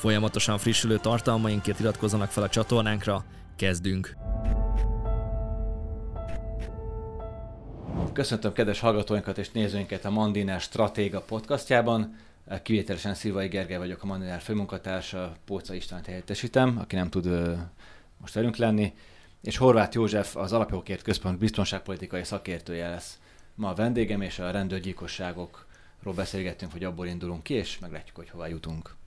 Folyamatosan frissülő tartalmainkért iratkozzanak fel a csatornánkra, kezdünk! Köszöntöm kedves hallgatóinkat és nézőinket a Mandinár Stratéga podcastjában. Kivételesen Szilvai Gergely vagyok, a Mandinár főmunkatársa, Póca Istvánt helyettesítem, aki nem tud most velünk lenni, és Horváth József az Alapjogokért Központ biztonságpolitikai szakértője lesz ma a vendégem, és a rendőrgyilkosságokról beszélgettünk, hogy abból indulunk ki, és meglátjuk, hogy hová jutunk.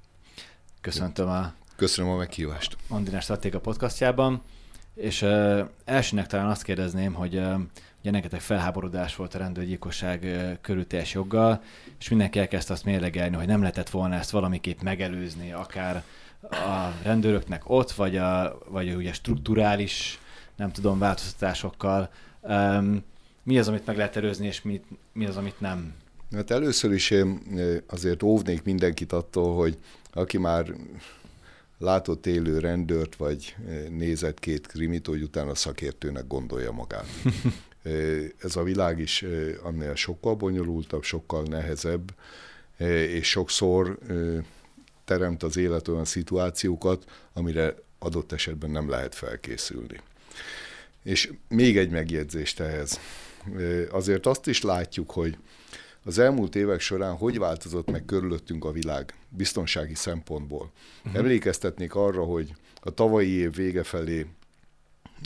Köszöntöm a... Köszönöm a meghívást. Mandinás Stratéga podcastjában, és uh, elsőnek talán azt kérdezném, hogy uh, ugye rengeteg felháborodás volt a rendőrgyilkosság uh, körül teljes joggal, és mindenki elkezdte azt mérlegelni, hogy nem lehetett volna ezt valamiképp megelőzni, akár a rendőröknek ott, vagy, a, vagy ugye strukturális, nem tudom, változtatásokkal. Um, mi az, amit meg lehet előzni, és mi, mi az, amit nem? Hát először is én azért óvnék mindenkit attól, hogy aki már látott élő rendőrt, vagy nézett két krimit, hogy utána szakértőnek gondolja magát. Ez a világ is annél sokkal bonyolultabb, sokkal nehezebb, és sokszor teremt az élet olyan szituációkat, amire adott esetben nem lehet felkészülni. És még egy megjegyzést ehhez. Azért azt is látjuk, hogy az elmúlt évek során hogy változott meg körülöttünk a világ biztonsági szempontból. Uh-huh. Emlékeztetnék arra, hogy a tavalyi év vége felé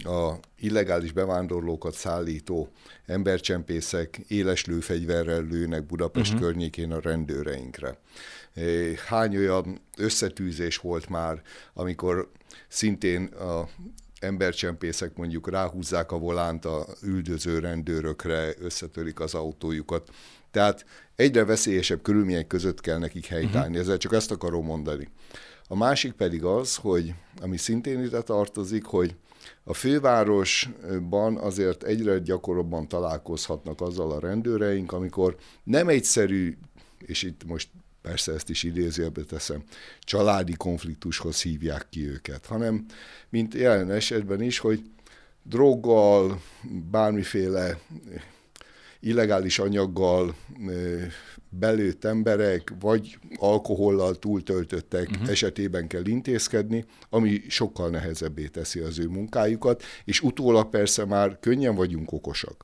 a illegális bevándorlókat szállító embercsempészek éles lőfegyverrel lőnek Budapest uh-huh. környékén a rendőreinkre. Hány olyan összetűzés volt már, amikor szintén a embercsempészek mondjuk ráhúzzák a volánt a üldöző rendőrökre, összetörik az autójukat. Tehát egyre veszélyesebb körülmények között kell nekik helytállni, uh-huh. ezzel csak ezt akarom mondani. A másik pedig az, hogy ami szintén ide tartozik, hogy a fővárosban azért egyre gyakorabban találkozhatnak azzal a rendőreink, amikor nem egyszerű, és itt most persze ezt is idézőjelbe teszem, családi konfliktushoz hívják ki őket, hanem mint jelen esetben is, hogy droggal, bármiféle illegális anyaggal belőtt emberek, vagy alkohollal túltöltöttek uh-huh. esetében kell intézkedni, ami sokkal nehezebbé teszi az ő munkájukat, és utólag persze már könnyen vagyunk okosak.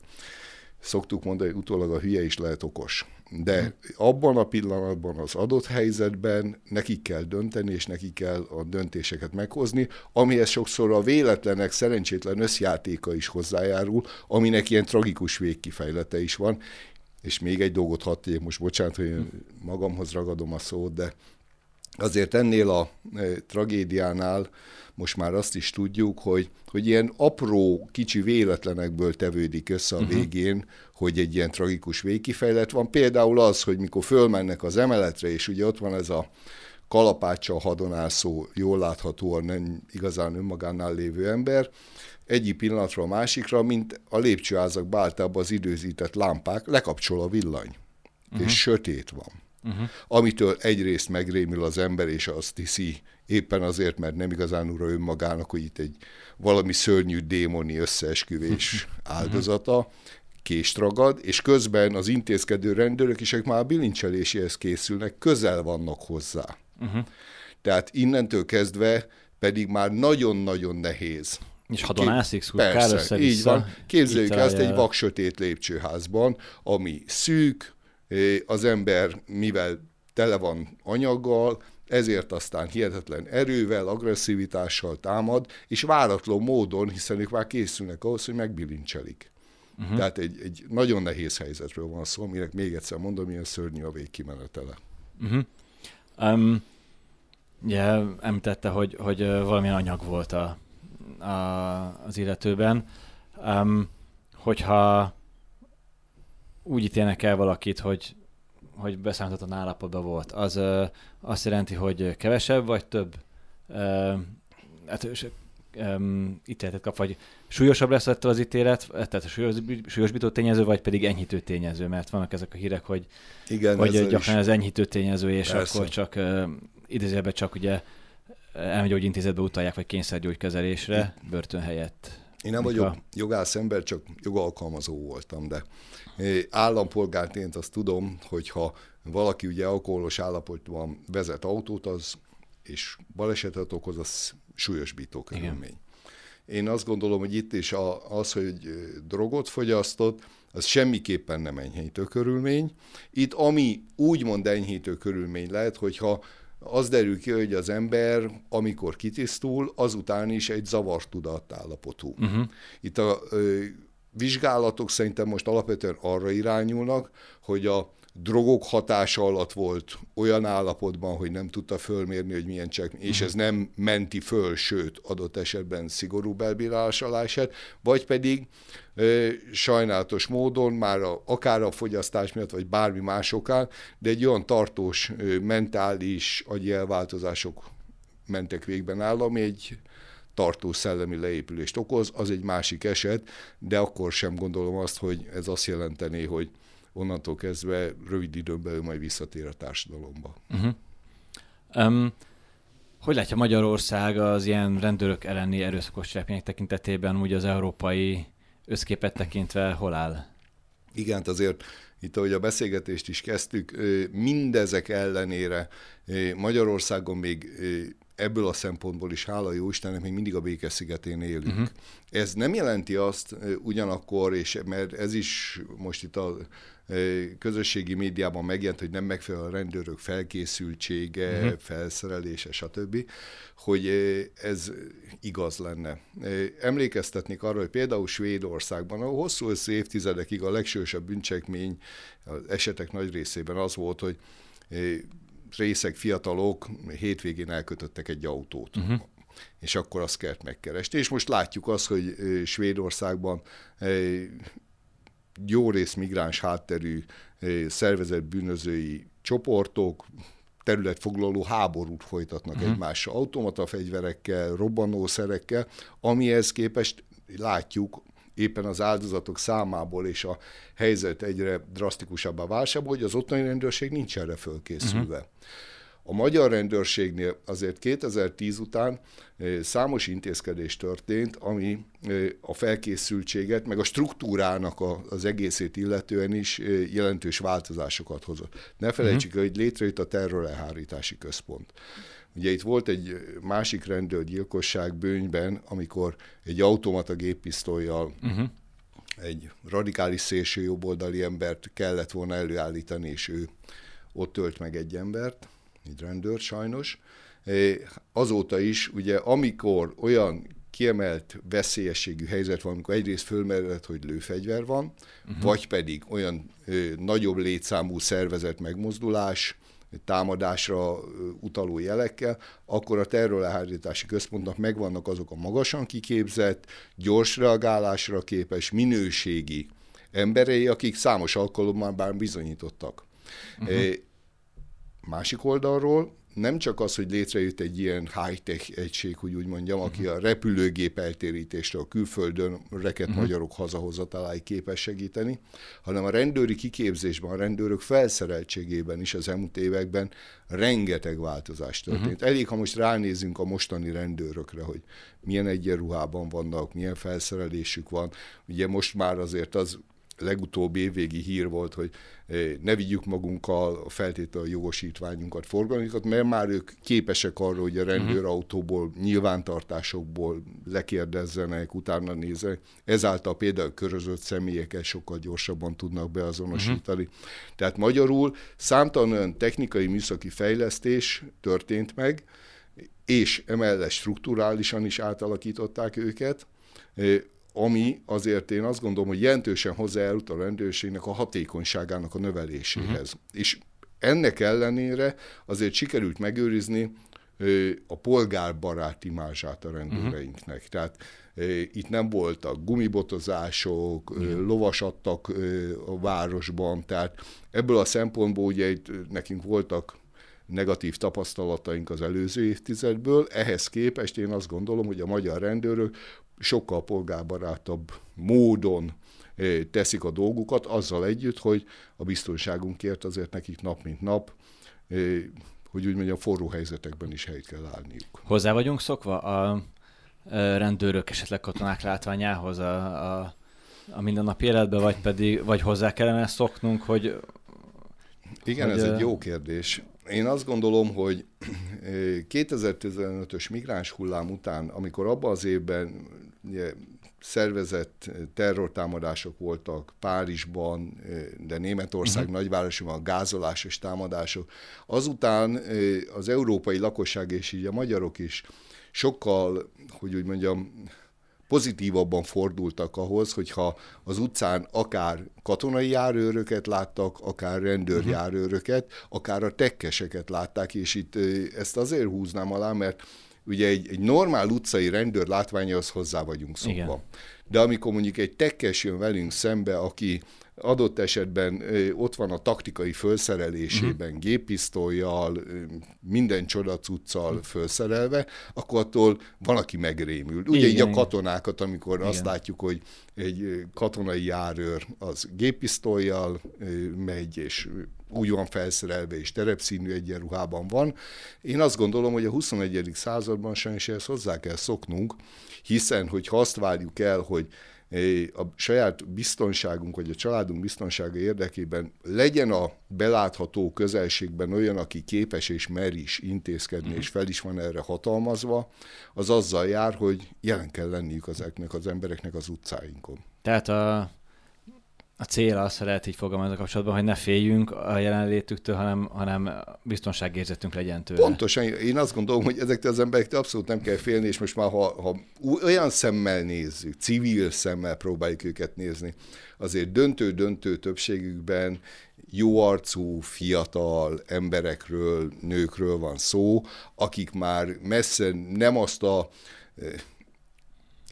Szoktuk mondani, hogy utólag a hülye is lehet okos. De abban a pillanatban, az adott helyzetben nekik kell dönteni, és nekik kell a döntéseket meghozni, amihez sokszor a véletlenek szerencsétlen összjátéka is hozzájárul, aminek ilyen tragikus végkifejlete is van, és még egy dolgot hadd tegyek, most bocsánat, hogy magamhoz ragadom a szót, de azért ennél a e, tragédiánál most már azt is tudjuk, hogy, hogy ilyen apró, kicsi véletlenekből tevődik össze a uh-huh. végén, hogy egy ilyen tragikus végkifejlet van. Például az, hogy mikor fölmennek az emeletre, és ugye ott van ez a kalapáccsal hadonászó, jól láthatóan nem igazán önmagánál lévő ember, egyik pillanatra a másikra, mint a lépcsőházak általában az időzített lámpák, lekapcsol a villany, uh-huh. és sötét van. Uh-huh. Amitől egyrészt megrémül az ember, és azt hiszi éppen azért, mert nem igazán ura önmagának, hogy itt egy valami szörnyű démoni összeesküvés áldozata, kést ragad, és közben az intézkedő rendőrök is, akik már a bilincseléséhez készülnek, közel vannak hozzá. Uh-huh. Tehát innentől kezdve pedig már nagyon-nagyon nehéz és hadonászik, szurkál össze így van. Képzeljük ezt egy vaksötét lépcsőházban, ami szűk, az ember, mivel tele van anyaggal, ezért aztán hihetetlen erővel, agresszivitással támad, és váratlan módon, hiszen ők már készülnek ahhoz, hogy megbilincselik. Uh-huh. Tehát egy, egy nagyon nehéz helyzetről van szó, aminek még egyszer mondom, milyen szörnyű a végkimenetele. Uh-huh. Um, ugye említette, hogy, hogy valamilyen anyag volt a, a, az illetőben. Um, hogyha úgy ítélnek el valakit, hogy, hogy beszámolhatatlan állapotban volt, az uh, azt jelenti, hogy kevesebb vagy több uh, hát, um, ítéletet kap, vagy súlyosabb lesz ettől az ítélet, tehát a súlyos, súlyosbító tényező, vagy pedig enyhítő tényező, mert vannak ezek a hírek, hogy, Igen, hogy gyakran az enyhítő tényező, és Persze. akkor csak uh, idézőjelben csak ugye elmegyógyintézetbe utalják, vagy kényszergyógykezelésre, börtön helyett. Én nem vagyok a... jogász ember, csak jogalkalmazó voltam, de állampolgárként azt tudom, hogy ha valaki ugye alkoholos állapotban vezet autót, az és balesetet okoz, az súlyosbító körülmény. Igen. Én azt gondolom, hogy itt is az, hogy drogot fogyasztott, az semmiképpen nem enyhítő körülmény. Itt ami úgymond enyhítő körülmény lehet, hogyha az derül ki, hogy az ember, amikor kitisztul, azután is egy zavart tudatállapotú. Uh-huh. Itt a ö, vizsgálatok szerintem most alapvetően arra irányulnak, hogy a drogok hatása alatt volt olyan állapotban, hogy nem tudta fölmérni, hogy milyen csak, uh-huh. és mhm. ez nem menti föl, sőt, adott esetben szigorú belbírálás alá esett, vagy pedig ö, sajnálatos módon, már a, akár a fogyasztás miatt, vagy bármi más okán, de egy olyan tartós ö, mentális agyi elváltozások mentek végben áll, ami egy tartó szellemi leépülést okoz, az egy másik eset, de akkor sem gondolom azt, hogy ez azt jelenteni, hogy onnantól kezdve rövid időn belül majd visszatér a társadalomba. Uh-huh. Um, hogy látja Magyarország az ilyen rendőrök elleni erőszakos cselekmények tekintetében, úgy az európai összképet tekintve hol áll? Igen, hát azért itt, ahogy a beszélgetést is kezdtük, mindezek ellenére Magyarországon még ebből a szempontból is, hála jó Istennek, még mindig a békeszigetén élünk. Uh-huh. Ez nem jelenti azt ugyanakkor, és mert ez is most itt a közösségi médiában megjelent, hogy nem megfelel a rendőrök felkészültsége, uh-huh. felszerelése, stb., hogy ez igaz lenne. Emlékeztetnék arra, hogy például Svédországban, ahol hosszú évtizedekig a legsősebb bűncsekmény az esetek nagy részében az volt, hogy részek, fiatalok hétvégén elkötöttek egy autót. Uh-huh és akkor azt kellett megkeresni. És most látjuk azt, hogy Svédországban jó rész migráns hátterű szervezett bűnözői csoportok, területfoglaló háborút folytatnak uh-huh. egymással, automata fegyverekkel, robbanószerekkel, amihez képest látjuk éppen az áldozatok számából és a helyzet egyre drasztikusabbá válsából, hogy az ottani rendőrség nincs erre fölkészülve. Uh-huh. A magyar rendőrségnél azért 2010 után eh, számos intézkedés történt, ami eh, a felkészültséget, meg a struktúrának az egészét illetően is eh, jelentős változásokat hozott. Ne felejtsük, uh-huh. hogy létrejött a terrorelhárítási központ. Ugye itt volt egy másik rendőrgyilkosság bőnyben, amikor egy automata géppisztolyjal uh-huh. egy radikális szélső jobboldali embert kellett volna előállítani, és ő ott tölt meg egy embert egy rendőr sajnos. Azóta is, ugye amikor olyan kiemelt veszélyességű helyzet van, amikor egyrészt fölmerült, hogy lőfegyver van, uh-huh. vagy pedig olyan ö, nagyobb létszámú szervezet megmozdulás, támadásra utaló jelekkel, akkor a terrorlehárítási központnak megvannak azok a magasan kiképzett, gyors reagálásra képes, minőségi emberei, akik számos alkalommal bár bizonyítottak. Uh-huh. Másik oldalról nem csak az, hogy létrejött egy ilyen high-tech egység, hogy úgy mondjam, uh-huh. aki a repülőgép eltérítésre a külföldön reket uh-huh. magyarok hazahozatalái képes segíteni, hanem a rendőri kiképzésben, a rendőrök felszereltségében is az elmúlt években rengeteg változás történt. Uh-huh. Elég, ha most ránézünk a mostani rendőrökre, hogy milyen egyenruhában vannak, milyen felszerelésük van. Ugye most már azért az legutóbbi évvégi hír volt, hogy eh, ne vigyük magunkkal a feltétlenül jogosítványunkat, forgalmunkat, mert már ők képesek arra, hogy a mhm. rendőrautóból, nyilvántartásokból lekérdezzenek, utána nézzenek. Ezáltal például körözött személyeket sokkal gyorsabban tudnak beazonosítani. Uh-huh. Tehát magyarul számtalan olyan technikai műszaki fejlesztés történt meg, és emellett strukturálisan is átalakították őket, eh, ami azért én azt gondolom, hogy jelentősen hozzájárult a rendőrségnek a hatékonyságának a növeléséhez. Uh-huh. És ennek ellenére azért sikerült megőrizni a polgárbarát imázsát a rendőreinknek. Uh-huh. Tehát itt nem voltak gumibotozások, uh-huh. lovasattak a városban, tehát ebből a szempontból ugye itt nekünk voltak negatív tapasztalataink az előző évtizedből, ehhez képest én azt gondolom, hogy a magyar rendőrök sokkal polgárbarátabb módon eh, teszik a dolgukat, azzal együtt, hogy a biztonságunkért azért nekik nap mint nap, eh, hogy úgy mondjam, forró helyzetekben is helyt kell állniuk. Hozzá vagyunk szokva a rendőrök, esetleg katonák látványához a, a, a mindennapi életben, vagy pedig vagy hozzá kellene szoknunk, hogy... Igen, hogy, ez egy jó kérdés. én azt gondolom, hogy 2015-ös migráns hullám után, amikor abban az évben ugye, szervezett terrortámadások voltak Párizsban, de Németország uh-huh. nagyvárosban gázolásos támadások. Azután az európai lakosság és így a magyarok is sokkal, hogy úgy mondjam, pozitívabban fordultak ahhoz, hogyha az utcán akár katonai járőröket láttak, akár rendőrjárőröket, akár a tekkeseket látták, és itt ezt azért húznám alá, mert ugye egy, egy normál utcai rendőr látványhoz hozzá vagyunk szokva. Igen. De amikor mondjuk egy tekkes jön velünk szembe, aki adott esetben ott van a taktikai felszerelésében, uh-huh. géppisztolyjal, minden csodacuccal uh-huh. felszerelve, akkor attól valaki megrémül. Ugye igen, így a katonákat, amikor igen. azt látjuk, hogy egy katonai járőr az géppisztolyjal megy, és úgy van felszerelve, és terepszínű egyenruhában van. Én azt gondolom, hogy a 21. században sajnos ehhez hozzá kell szoknunk, hiszen, hogyha azt várjuk el, hogy a saját biztonságunk, vagy a családunk biztonsága érdekében legyen a belátható közelségben olyan, aki képes és mer is intézkedni, mm. és fel is van erre hatalmazva, az azzal jár, hogy jelen kell lenniük ezeknek az embereknek az utcáinkon. Tehát a a cél az, ha lehet így fogalmazni kapcsolatban, hogy ne féljünk a jelenlétüktől, hanem, hanem biztonságérzetünk legyen tőle. Pontosan, én azt gondolom, hogy ezektől az emberektől abszolút nem kell félni, és most már ha, ha olyan szemmel nézzük, civil szemmel próbáljuk őket nézni, azért döntő-döntő többségükben jó arcú, fiatal emberekről, nőkről van szó, akik már messze nem azt a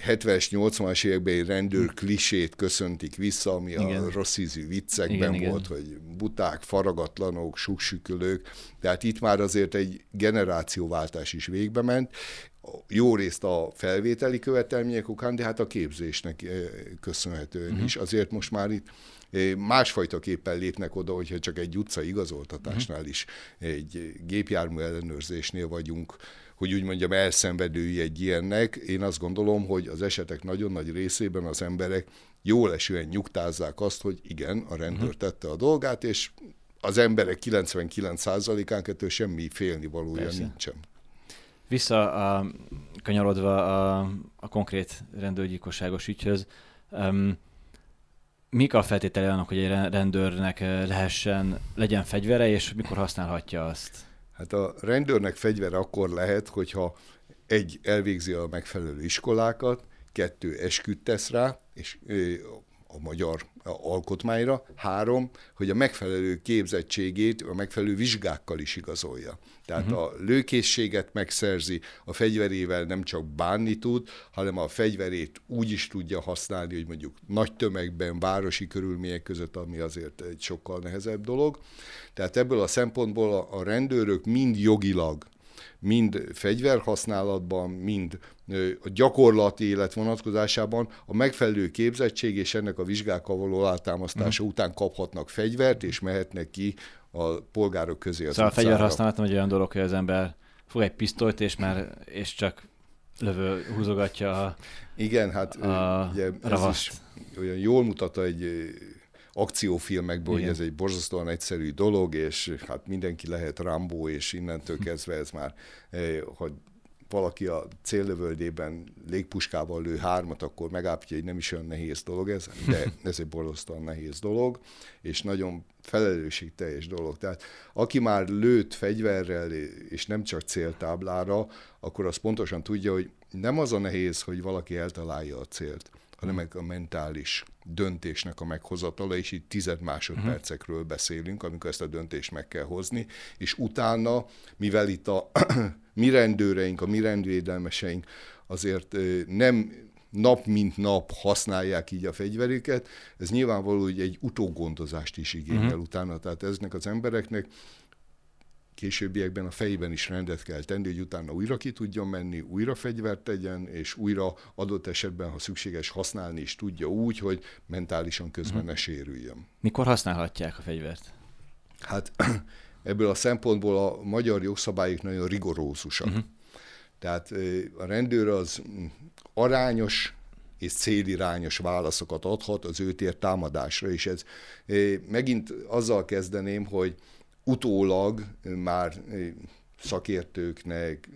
70-es, 80-as években egy rendőr klisét köszöntik vissza, ami igen. a rossz ízű viccekben igen, volt, igen. hogy buták, faragatlanok, suksükölők, tehát itt már azért egy generációváltás is végbe ment, jó részt a felvételi követelmények okán, de hát a képzésnek eh, köszönhetően uh-huh. is. Azért most már itt eh, másfajta képpen lépnek oda, hogyha csak egy utca igazoltatásnál uh-huh. is egy gépjármű ellenőrzésnél vagyunk, hogy úgy mondjam, elszenvedői egy ilyennek. Én azt gondolom, hogy az esetek nagyon nagy részében az emberek jól esően nyugtázzák azt, hogy igen, a rendőr mhm. tette a dolgát, és az emberek 99%-án ettől semmi félni valója Persze. nincsen. Vissza a, kanyarodva a, a konkrét rendőrgyilkosságos ügyhöz, um, mik a feltétele annak, hogy egy rendőrnek lehessen, legyen fegyvere, és mikor használhatja azt? Hát a rendőrnek fegyver akkor lehet, hogyha egy, elvégzi a megfelelő iskolákat, kettő, esküdt tesz rá, és a magyar alkotmányra, három, hogy a megfelelő képzettségét a megfelelő vizsgákkal is igazolja. Tehát uh-huh. a lőkészséget megszerzi, a fegyverével nem csak bánni tud, hanem a fegyverét úgy is tudja használni, hogy mondjuk nagy tömegben, városi körülmények között, ami azért egy sokkal nehezebb dolog. Tehát ebből a szempontból a, a rendőrök mind jogilag mind fegyverhasználatban, mind a gyakorlati élet vonatkozásában a megfelelő képzettség és ennek a vizsgákkal való alátámasztása uh-huh. után kaphatnak fegyvert, és mehetnek ki a polgárok közé az Szóval utcára. a fegyverhasználat egy olyan dolog, hogy az ember fog egy pisztolyt, és már és csak lövő húzogatja a Igen, hát a ugye ez is olyan jól mutatta egy akciófilmekből, hogy ez egy borzasztóan egyszerű dolog, és hát mindenki lehet Rambo, és innentől kezdve ez már, hogy valaki a céllövöldében légpuskával lő hármat, akkor megállapítja, hogy nem is olyan nehéz dolog ez, de ez egy borzasztóan nehéz dolog, és nagyon felelősségteljes dolog. Tehát aki már lőtt fegyverrel, és nem csak céltáblára, akkor az pontosan tudja, hogy nem az a nehéz, hogy valaki eltalálja a célt, hanem meg a mentális döntésnek a meghozatala, és itt tized másodpercekről beszélünk, amikor ezt a döntést meg kell hozni, és utána, mivel itt a mi rendőreink, a mi rendvédelmeseink azért nem nap mint nap használják így a fegyverüket, ez nyilvánvaló, hogy egy utógondozást is igényel uh-huh. utána, tehát eznek az embereknek későbbiekben a fejében is rendet kell tenni, hogy utána újra ki tudjon menni, újra fegyvert tegyen, és újra adott esetben, ha szükséges, használni is tudja úgy, hogy mentálisan közben uh-huh. ne sérüljön. Mikor használhatják a fegyvert? Hát ebből a szempontból a magyar jogszabályok nagyon rigorózusak. Uh-huh. Tehát a rendőr az arányos és célirányos válaszokat adhat az őtér támadásra, és ez megint azzal kezdeném, hogy utólag már szakértőknek,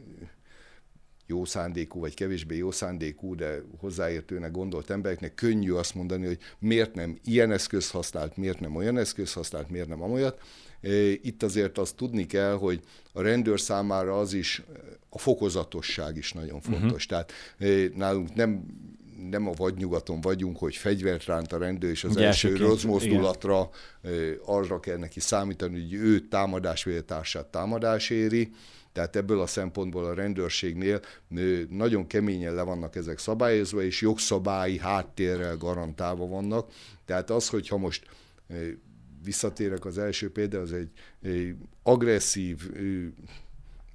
jó szándékú vagy kevésbé jó szándékú, de hozzáértőnek gondolt embereknek könnyű azt mondani, hogy miért nem ilyen eszköz használt, miért nem olyan eszköz használt, miért nem amolyat. Itt azért azt tudni kell, hogy a rendőr számára az is, a fokozatosság is nagyon fontos. Uh-huh. Tehát nálunk nem nem a vadnyugaton vagyunk, hogy fegyvert ránt a rendőr, és az Ugye első rossz mozdulatra igen. arra kell neki számítani, hogy ő támadás vagy a társát támadás éri. Tehát ebből a szempontból a rendőrségnél nagyon keményen le vannak ezek szabályozva, és jogszabályi háttérrel garantálva vannak. Tehát az, hogyha most visszatérek az első példa, az egy, egy agresszív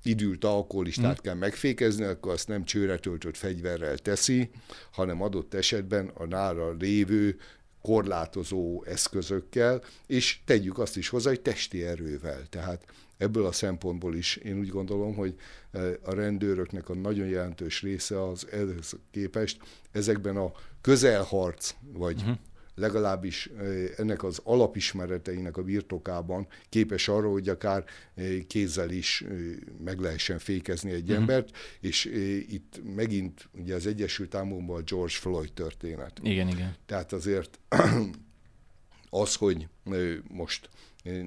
idült alkoholistát hmm. kell megfékezni, akkor azt nem csőre töltött fegyverrel teszi, hanem adott esetben a nára lévő korlátozó eszközökkel, és tegyük azt is hozzá, hogy testi erővel. Tehát ebből a szempontból is én úgy gondolom, hogy eh, a rendőröknek a nagyon jelentős része az ehhez képest ezekben a közelharc, vagy uh-huh legalábbis ennek az alapismereteinek a birtokában képes arra, hogy akár kézzel is meg lehessen fékezni egy uh-huh. embert, és itt megint ugye az Egyesült Államokban a George Floyd történet. Igen, igen. Tehát azért az, hogy most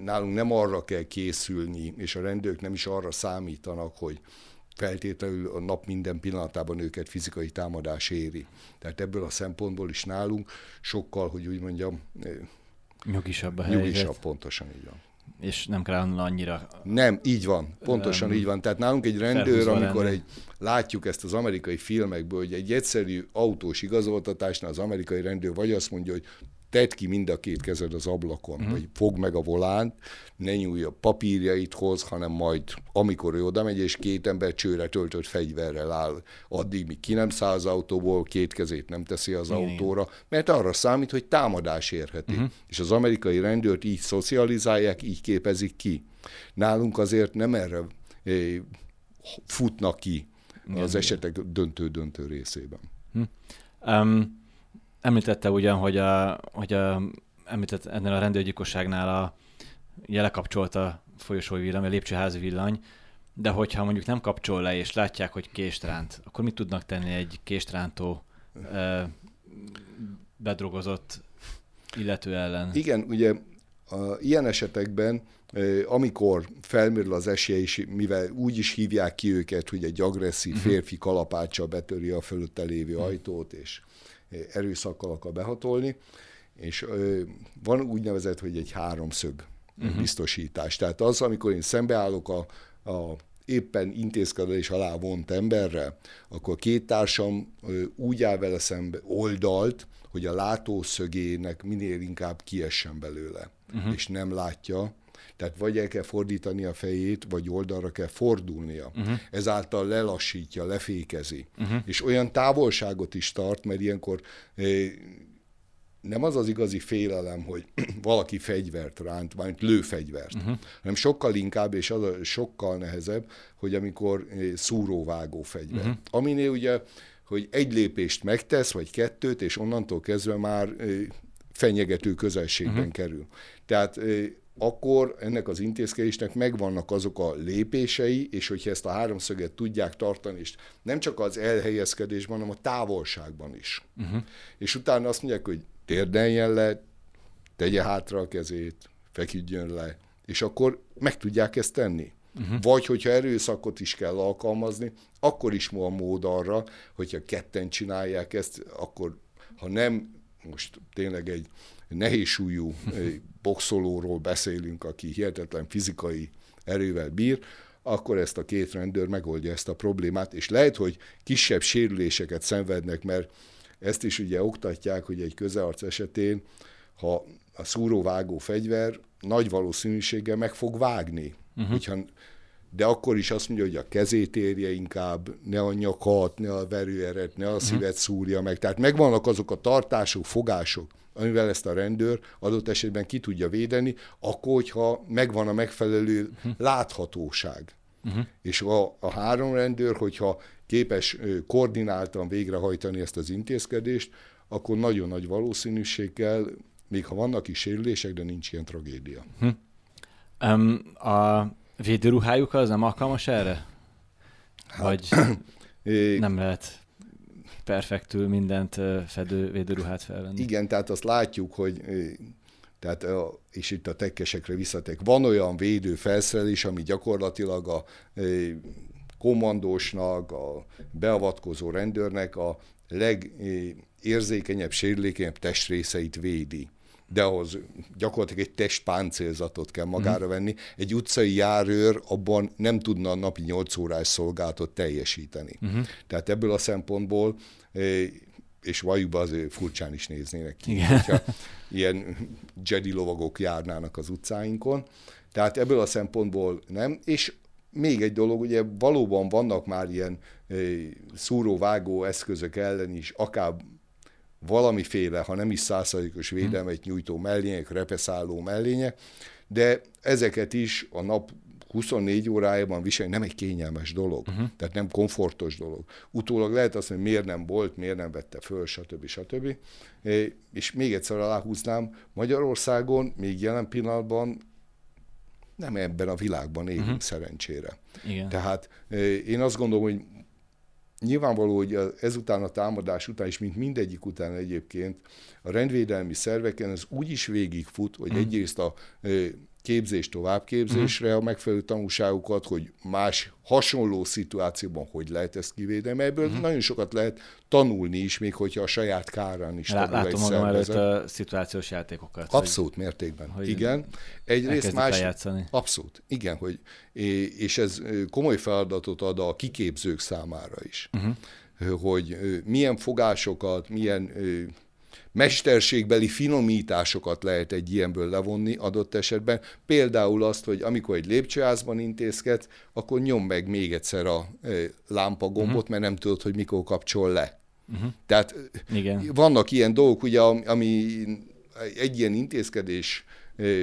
nálunk nem arra kell készülni, és a rendőrök nem is arra számítanak, hogy feltétlenül a nap minden pillanatában őket fizikai támadás éri. Tehát ebből a szempontból is nálunk sokkal, hogy úgy mondjam, nyugisabb a helyzet. Nyugisabb, pontosan így van. És nem kell annyira... Nem, így van, pontosan um, így van. Tehát nálunk egy rendőr, amikor egy, látjuk ezt az amerikai filmekből, hogy egy egyszerű autós igazoltatásnál az amerikai rendőr vagy azt mondja, hogy tedd ki mind a két kezed az ablakon, uh-huh. vagy fogd meg a volánt, ne nyújj a papírjaithoz, hanem majd, amikor ő oda megy, és két ember csőre töltött fegyverrel áll, addig, míg ki nem száll az autóból, két kezét nem teszi az Igen. autóra, mert arra számít, hogy támadás érheti. Uh-huh. És az amerikai rendőrt így szocializálják, így képezik ki. Nálunk azért nem erre futnak ki Igen. az esetek döntő-döntő részében. Hm. Um, Említette ugyan, hogy, a, hogy a, említett ennél a rendőrgyilkosságnál a, ugye lekapcsolt a folyosói villany, a lépcsőházi villany, de hogyha mondjuk nem kapcsol le, és látják, hogy késtránt, akkor mit tudnak tenni egy késtrántó bedrogozott illető ellen? Igen, ugye a, ilyen esetekben amikor felmerül az esély is, mivel úgy is hívják ki őket, hogy egy agresszív mhm. férfi kalapáccsal betöri a fölötte lévő mhm. ajtót, és erőszakkal akar behatolni, és van úgynevezett, hogy egy háromszög uh-huh. biztosítás. Tehát az, amikor én szembeállok a, a éppen intézkedés alá vont emberre, akkor két társam úgy áll vele szembe oldalt, hogy a látószögének minél inkább kiessen belőle, uh-huh. és nem látja, tehát vagy el kell fordítani a fejét, vagy oldalra kell fordulnia. Uh-huh. Ezáltal lelassítja, lefékezi. Uh-huh. És olyan távolságot is tart, mert ilyenkor eh, nem az az igazi félelem, hogy valaki fegyvert ránt, vagy lőfegyvert, uh-huh. hanem sokkal inkább, és az a sokkal nehezebb, hogy amikor eh, szúróvágó fegyver. Uh-huh. Aminél ugye, hogy egy lépést megtesz, vagy kettőt, és onnantól kezdve már eh, fenyegető közelségben uh-huh. kerül. Tehát akkor ennek az intézkedésnek megvannak azok a lépései, és hogyha ezt a háromszöget tudják tartani, és nem csak az elhelyezkedésben, hanem a távolságban is. Uh-huh. És utána azt mondják, hogy térdeljen le, tegye hátra a kezét, feküdjön le, és akkor meg tudják ezt tenni. Uh-huh. Vagy hogyha erőszakot is kell alkalmazni, akkor is van mód arra, hogyha ketten csinálják ezt, akkor ha nem, most tényleg egy nehézsúlyú boxolóról beszélünk, aki hihetetlen fizikai erővel bír, akkor ezt a két rendőr megoldja ezt a problémát, és lehet, hogy kisebb sérüléseket szenvednek, mert ezt is ugye oktatják, hogy egy közearc esetén, ha a szúróvágó fegyver nagy valószínűséggel meg fog vágni. Uh-huh. Hogyha, de akkor is azt mondja, hogy a kezét érje inkább, ne a nyakat, ne a verőeret, ne a uh-huh. szívet szúrja meg. Tehát megvannak azok a tartások, fogások, amivel ezt a rendőr adott esetben ki tudja védeni, akkor, hogyha megvan a megfelelő uh-huh. láthatóság. Uh-huh. És a, a három rendőr, hogyha képes koordináltan végrehajtani ezt az intézkedést, akkor nagyon nagy valószínűséggel, még ha vannak is sérülések, de nincs ilyen tragédia. Uh-huh. Um, a védőruhájuk az nem alkalmas erre? Vagy nem lehet perfektül mindent fedő védőruhát felvenni? Igen, tehát azt látjuk, hogy tehát, és itt a tekkesekre visszatek, van olyan védő felszerelés, ami gyakorlatilag a kommandósnak, a beavatkozó rendőrnek a legérzékenyebb, sérülékenyebb testrészeit védi de ahhoz gyakorlatilag egy testpáncélzatot kell magára venni. Egy utcai járőr abban nem tudna a napi 8 órás szolgálatot teljesíteni. Uh-huh. Tehát ebből a szempontból és valljuk azért furcsán is néznének ki, Igen. hogyha ilyen Jedi lovagok járnának az utcáinkon. Tehát ebből a szempontból nem, és még egy dolog, ugye valóban vannak már ilyen szúró-vágó eszközök ellen is, akár valamiféle, ha nem is százszerzalékos védelmet nyújtó mellények, repeszálló mellények, de ezeket is a nap 24 órájában viselni nem egy kényelmes dolog, uh-huh. tehát nem komfortos dolog. Utólag lehet azt mondani, miért nem volt, miért nem vette föl, stb. stb. És még egyszer aláhúznám, Magyarországon még jelen pillanatban nem ebben a világban élünk uh-huh. szerencsére. Igen. Tehát én azt gondolom, hogy nyilvánvaló, hogy ezután a támadás után, és mint mindegyik után egyébként, a rendvédelmi szerveken ez úgy is végigfut, hogy uh-huh. egyrészt a képzés továbbképzésre uh-huh. a megfelelő tanulságokat, hogy más hasonló szituációban hogy lehet ezt kivédeni, mert ebből uh-huh. nagyon sokat lehet tanulni is, még hogyha a saját kárán is Lá, Látom magam előtt a szituációs játékokat. Abszolút hogy, mértékben, hogy igen. Egyrészt más... Eljátszani. Abszolút, igen, hogy, és ez komoly feladatot ad a kiképzők számára is. Uh-huh. Hogy milyen fogásokat, milyen mesterségbeli finomításokat lehet egy ilyenből levonni adott esetben. Például azt, hogy amikor egy lépcsőházban intézkedsz, akkor nyom meg még egyszer a lámpagombot, uh-huh. mert nem tudod, hogy mikor kapcsol le. Uh-huh. Tehát Igen. vannak ilyen dolgok, ugye, ami egy ilyen intézkedés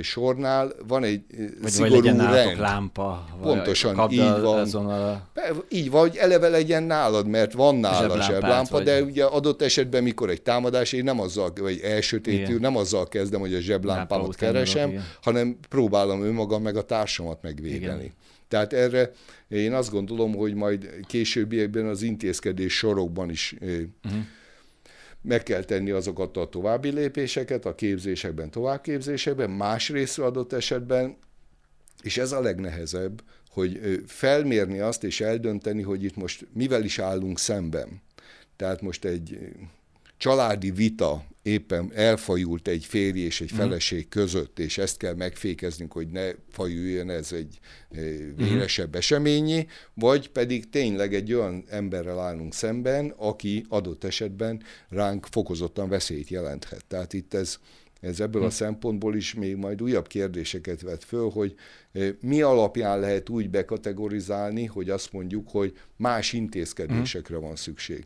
sornál van egy vagy szigorú vagy legyen rend. lámpa, Pontosan, így van. Azon a... Így van, hogy eleve legyen nálad, mert van nálad zseblámpa, vagy... de ugye adott esetben, mikor egy támadás, én nem azzal, vagy elsötétül, nem azzal kezdem, hogy a zseblámpámat keresem, van, hanem próbálom önmagam meg a társamat megvédeni. Igen. Tehát erre én azt gondolom, hogy majd későbbiekben az intézkedés sorokban is uh-huh meg kell tenni azokat a további lépéseket, a képzésekben, továbbképzésekben, másrészt adott esetben, és ez a legnehezebb, hogy felmérni azt és eldönteni, hogy itt most mivel is állunk szemben. Tehát most egy családi vita éppen elfajult egy férj és egy mhm. feleség között, és ezt kell megfékeznünk, hogy ne fajuljon ez egy eh, véresebb eseményi, vagy pedig tényleg egy olyan emberrel állunk szemben, aki adott esetben ránk fokozottan veszélyt jelenthet. Tehát itt ez, ez ebből a mhm. szempontból is még majd újabb kérdéseket vet föl, hogy eh, mi alapján lehet úgy bekategorizálni, hogy azt mondjuk, hogy más intézkedésekre van szükség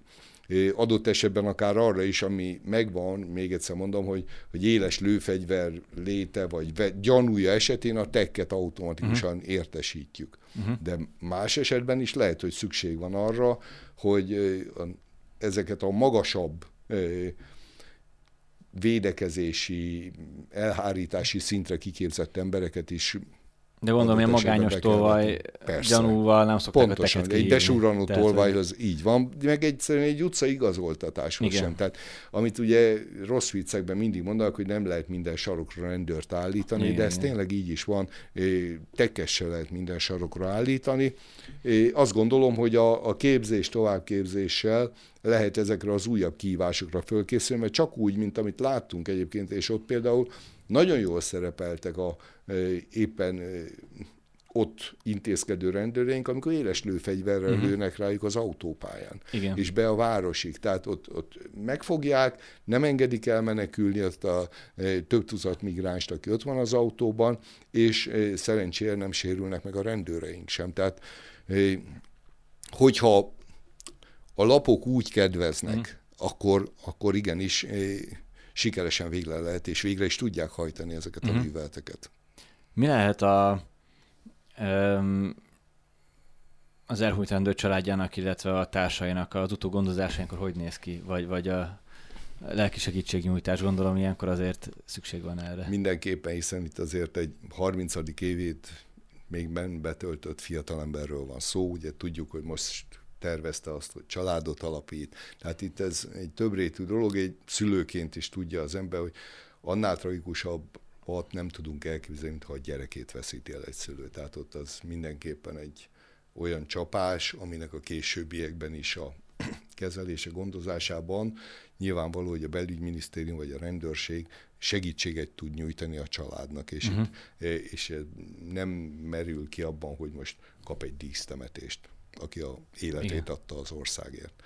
adott esetben akár arra is, ami megvan, még egyszer mondom, hogy, hogy éles lőfegyver léte, vagy gyanúja esetén a tekket automatikusan uh-huh. értesítjük. Uh-huh. De más esetben is lehet, hogy szükség van arra, hogy ezeket a magasabb védekezési, elhárítási szintre kiképzett embereket is de gondolom, hogy a magányos tolvaj gyanúval nem szokták Pontosan, a egy besúranó tolvaj, az így van, meg egyszerűen egy utca igazoltatáshoz Igen. sem. Tehát amit ugye rossz viccekben mindig mondanak, hogy nem lehet minden sarokra rendőrt állítani, Igen, de ez Igen. tényleg így is van, tekessel lehet minden sarokra állítani. Azt gondolom, hogy a, a képzés továbbképzéssel lehet ezekre az újabb kívásokra fölkészülni, mert csak úgy, mint amit láttunk egyébként, és ott például nagyon jól szerepeltek a éppen ott intézkedő rendőreink, amikor éles lőfegyverrel uh-huh. lőnek rájuk az autópályán, Igen. és be a városig. Tehát ott, ott megfogják, nem engedik el menekülni azt a több tucat migránst, aki ott van az autóban, és szerencsére nem sérülnek meg a rendőreink sem. Tehát hogyha a lapok úgy kedveznek, uh-huh. akkor, akkor igenis sikeresen végre lehet, és végre is tudják hajtani ezeket uh-huh. a mhm. műveleteket. Mi lehet a, az elhújt rendőr családjának, illetve a társainak az utógondozásainkkor hogy néz ki? Vagy, vagy a, lelki segítségnyújtás, gondolom ilyenkor azért szükség van erre. Mindenképpen, hiszen itt azért egy 30. évét még ben betöltött fiatalemberről van szó, ugye tudjuk, hogy most tervezte azt, hogy családot alapít. Tehát itt ez egy többrétű dolog, egy szülőként is tudja az ember, hogy annál tragikusabb ott nem tudunk elképzelni, ha a gyerekét veszíti el egy szülő. Tehát ott az mindenképpen egy olyan csapás, aminek a későbbiekben is a kezelése, gondozásában nyilvánvaló, hogy a belügyminisztérium vagy a rendőrség segítséget tud nyújtani a családnak, és, uh-huh. itt, és nem merül ki abban, hogy most kap egy dísztemetést, aki a életét Igen. adta az országért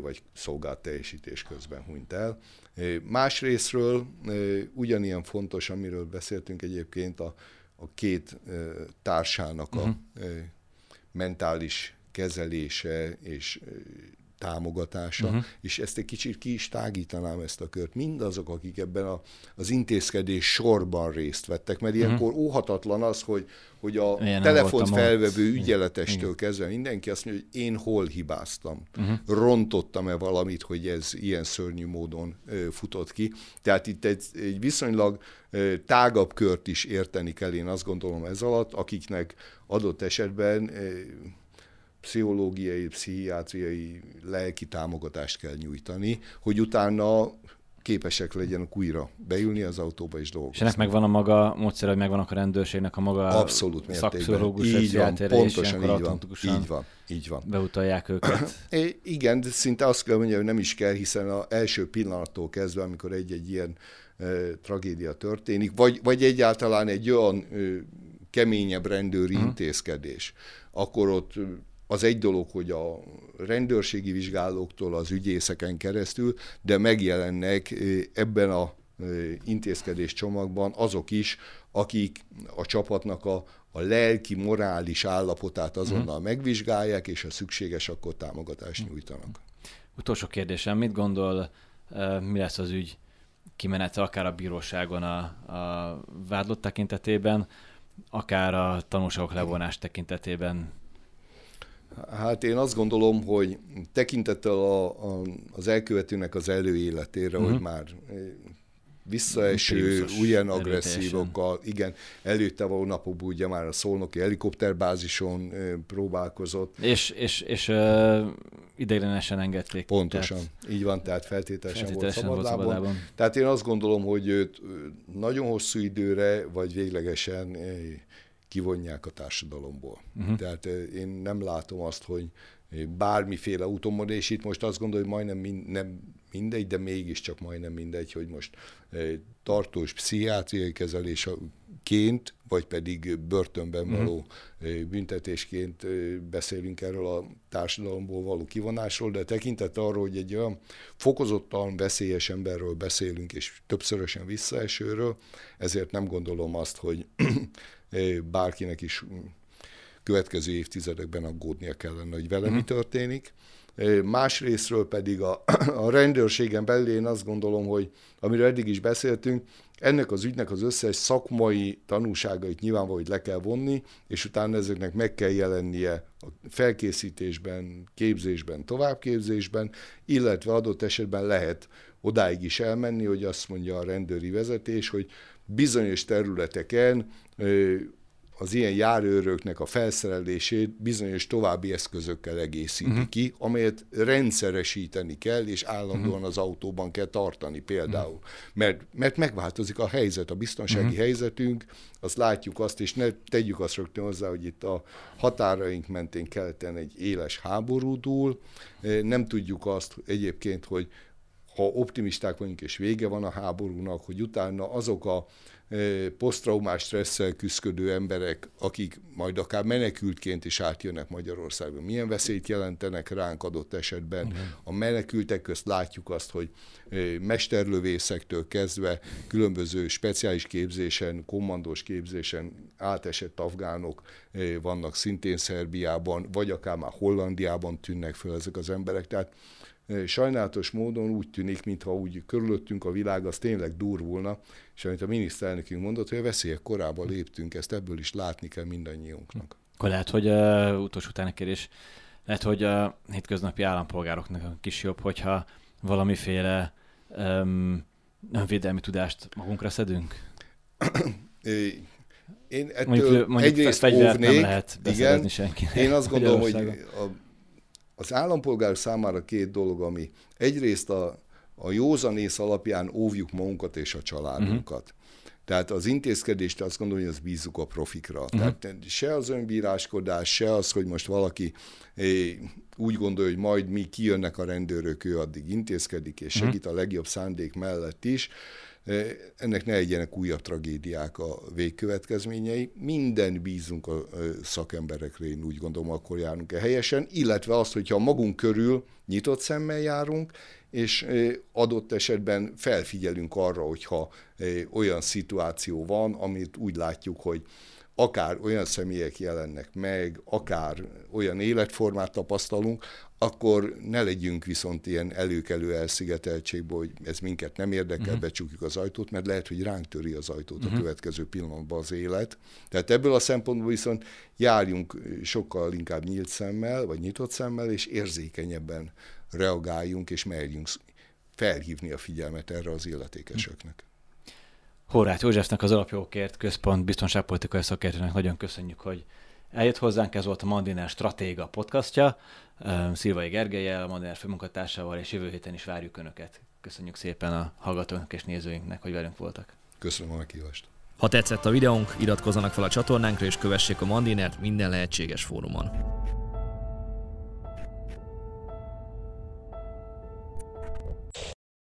vagy szolgált teljesítés közben hunyt el. Másrésztről ugyanilyen fontos, amiről beszéltünk egyébként, a, a két társának a uh-huh. mentális kezelése és támogatása, uh-huh. és ezt egy kicsit ki is tágítanám ezt a kört. Mindazok, akik ebben a, az intézkedés sorban részt vettek, mert uh-huh. ilyenkor óhatatlan az, hogy, hogy a Ilyen telefont felvevő ott. ügyeletestől Igen. kezdve mindenki azt mondja, hogy én hol hibáztam, uh-huh. rontottam-e valamit, hogy ez ilyen szörnyű módon ö, futott ki. Tehát itt egy, egy viszonylag ö, tágabb kört is érteni kell, én azt gondolom ez alatt, akiknek adott esetben ö, pszichológiai, pszichiátriai, lelki támogatást kell nyújtani, hogy utána képesek legyenek újra beülni az autóba és dolgozni. És ennek megvan a maga módszer, hogy megvannak a rendőrségnek a maga Abszolút szakszorológus, így van, pontosan így van, így van, így van. Beutalják őket. É, igen, de szinte azt kell mondjam, hogy nem is kell, hiszen az első pillanattól kezdve, amikor egy-egy ilyen e, tragédia történik, vagy, vagy egyáltalán egy olyan e, keményebb rendőri uh-huh. intézkedés, akkor ott az egy dolog, hogy a rendőrségi vizsgálóktól az ügyészeken keresztül, de megjelennek ebben a intézkedés csomagban azok is, akik a csapatnak a, a lelki, morális állapotát azonnal uh-huh. megvizsgálják, és ha szükséges, akkor támogatást uh-huh. nyújtanak. Utolsó kérdésem, mit gondol, mi lesz az ügy kimenete akár a bíróságon a, a vádlott tekintetében, akár a tanulságok levonás tekintetében Hát én azt gondolom, hogy tekintettel a, a, az elkövetőnek az előéletére, uh-huh. hogy mhm. már eh, visszaeső, ugyan agresszívokkal, igen, előtte való napokban ugye már a szolnoki helikopterbázison e, próbálkozott. És, és, és uh, ideiglenesen engedték. Pontosan, tehát, így van, tehát feltételesen, feltételesen volt, szabadlábon. volt szabadlábon. Tehát én azt gondolom, hogy őt nagyon hosszú időre, vagy véglegesen kivonják a társadalomból. Uh-huh. Tehát én nem látom azt, hogy bármiféle úton és itt most azt gondolom, hogy majdnem mind, nem mindegy, de mégiscsak majdnem mindegy, hogy most tartós pszichiátriai kezelésként, vagy pedig börtönben mhm. való uh-huh. büntetésként beszélünk erről a társadalomból való kivonásról, de tekintet arra, hogy egy olyan fokozottan veszélyes emberről beszélünk, és többszörösen visszaesőről, ezért nem gondolom azt, hogy bárkinek is következő évtizedekben aggódnia kellene, hogy vele uh-huh. mi mhm. történik. Másrésztről pedig a, a rendőrségen belül én azt gondolom, hogy amiről eddig is beszéltünk, ennek az ügynek az összes szakmai tanúságait nyilvánvaló, hogy le kell vonni, és utána ezeknek meg kell jelennie a felkészítésben, képzésben, továbbképzésben, illetve adott esetben lehet odáig is elmenni, hogy azt mondja a rendőri vezetés, hogy bizonyos területeken az ilyen járőröknek a felszerelését bizonyos további eszközökkel egészíti uh-huh. ki, amelyet rendszeresíteni kell, és állandóan uh-huh. az autóban kell tartani például. Uh-huh. Mert, mert megváltozik a helyzet, a biztonsági uh-huh. helyzetünk, azt látjuk azt, és ne tegyük azt rögtön hozzá, hogy itt a határaink mentén keleten egy éles háború dúl, nem tudjuk azt egyébként, hogy ha optimisták vagyunk, és vége van a háborúnak, hogy utána azok a posztraumás stresszel küzdködő emberek, akik majd akár menekültként is átjönnek Magyarországon, milyen veszélyt jelentenek ránk adott esetben. A menekültek közt látjuk azt, hogy mesterlövészektől kezdve különböző speciális képzésen, kommandós képzésen átesett afgánok vannak szintén Szerbiában, vagy akár már Hollandiában tűnnek föl ezek az emberek. Tehát sajnálatos módon úgy tűnik, mintha úgy körülöttünk a világ, az tényleg durvulna, és amit a miniszterelnökünk mondott, hogy a veszélyek korábban léptünk, ezt ebből is látni kell mindannyiunknak. Akkor lehet, hogy uh, utolsó utána kérdés, lehet, hogy a hétköznapi állampolgároknak a kis jobb, hogyha valamiféle um, önvédelmi tudást magunkra szedünk? Én ettől mondjuk, mondjuk egyrészt óvnék, nem lehet igen, senkinek. Én azt gondolom, hogy a, az állampolgár számára két dolog, ami egyrészt a, a józanész alapján óvjuk magunkat és a családunkat. Uh-huh. Tehát az intézkedést azt gondolom, hogy az bízzuk a profikra. Uh-huh. Tehát se az önbíráskodás, se az, hogy most valaki é, úgy gondolja, hogy majd mi kijönnek a rendőrök, ő addig intézkedik, és uh-huh. segít a legjobb szándék mellett is. Ennek ne legyenek újabb tragédiák a végkövetkezményei. Minden bízunk a szakemberekre, én úgy gondolom, akkor járunk-e helyesen, illetve azt, hogyha magunk körül nyitott szemmel járunk, és adott esetben felfigyelünk arra, hogyha olyan szituáció van, amit úgy látjuk, hogy akár olyan személyek jelennek meg, akár olyan életformát tapasztalunk, akkor ne legyünk viszont ilyen előkelő elszigeteltségben, hogy ez minket nem érdekel, uh-huh. becsukjuk az ajtót, mert lehet, hogy ránk töri az ajtót uh-huh. a mhm. következő pillanatban az élet. Tehát ebből a szempontból viszont járjunk sokkal inkább nyílt szemmel, vagy nyitott szemmel, és érzékenyebben reagáljunk, és merjünk felhívni a figyelmet erre az illetékeseknek. Horváth Józsefnek az Alapjogokért Központ biztonságpolitikai szakértőnek nagyon köszönjük, hogy eljött hozzánk, ez volt a Mandiner Stratéga podcastja. Szilvai Gergelyel, a Mandiner főmunkatársával, és jövő héten is várjuk Önöket. Köszönjük szépen a hallgatóknak és nézőinknek, hogy velünk voltak. Köszönöm a meghívást. Ha tetszett a videónk, iratkozzanak fel a csatornánkra és kövessék a Mandinert minden lehetséges fórumon.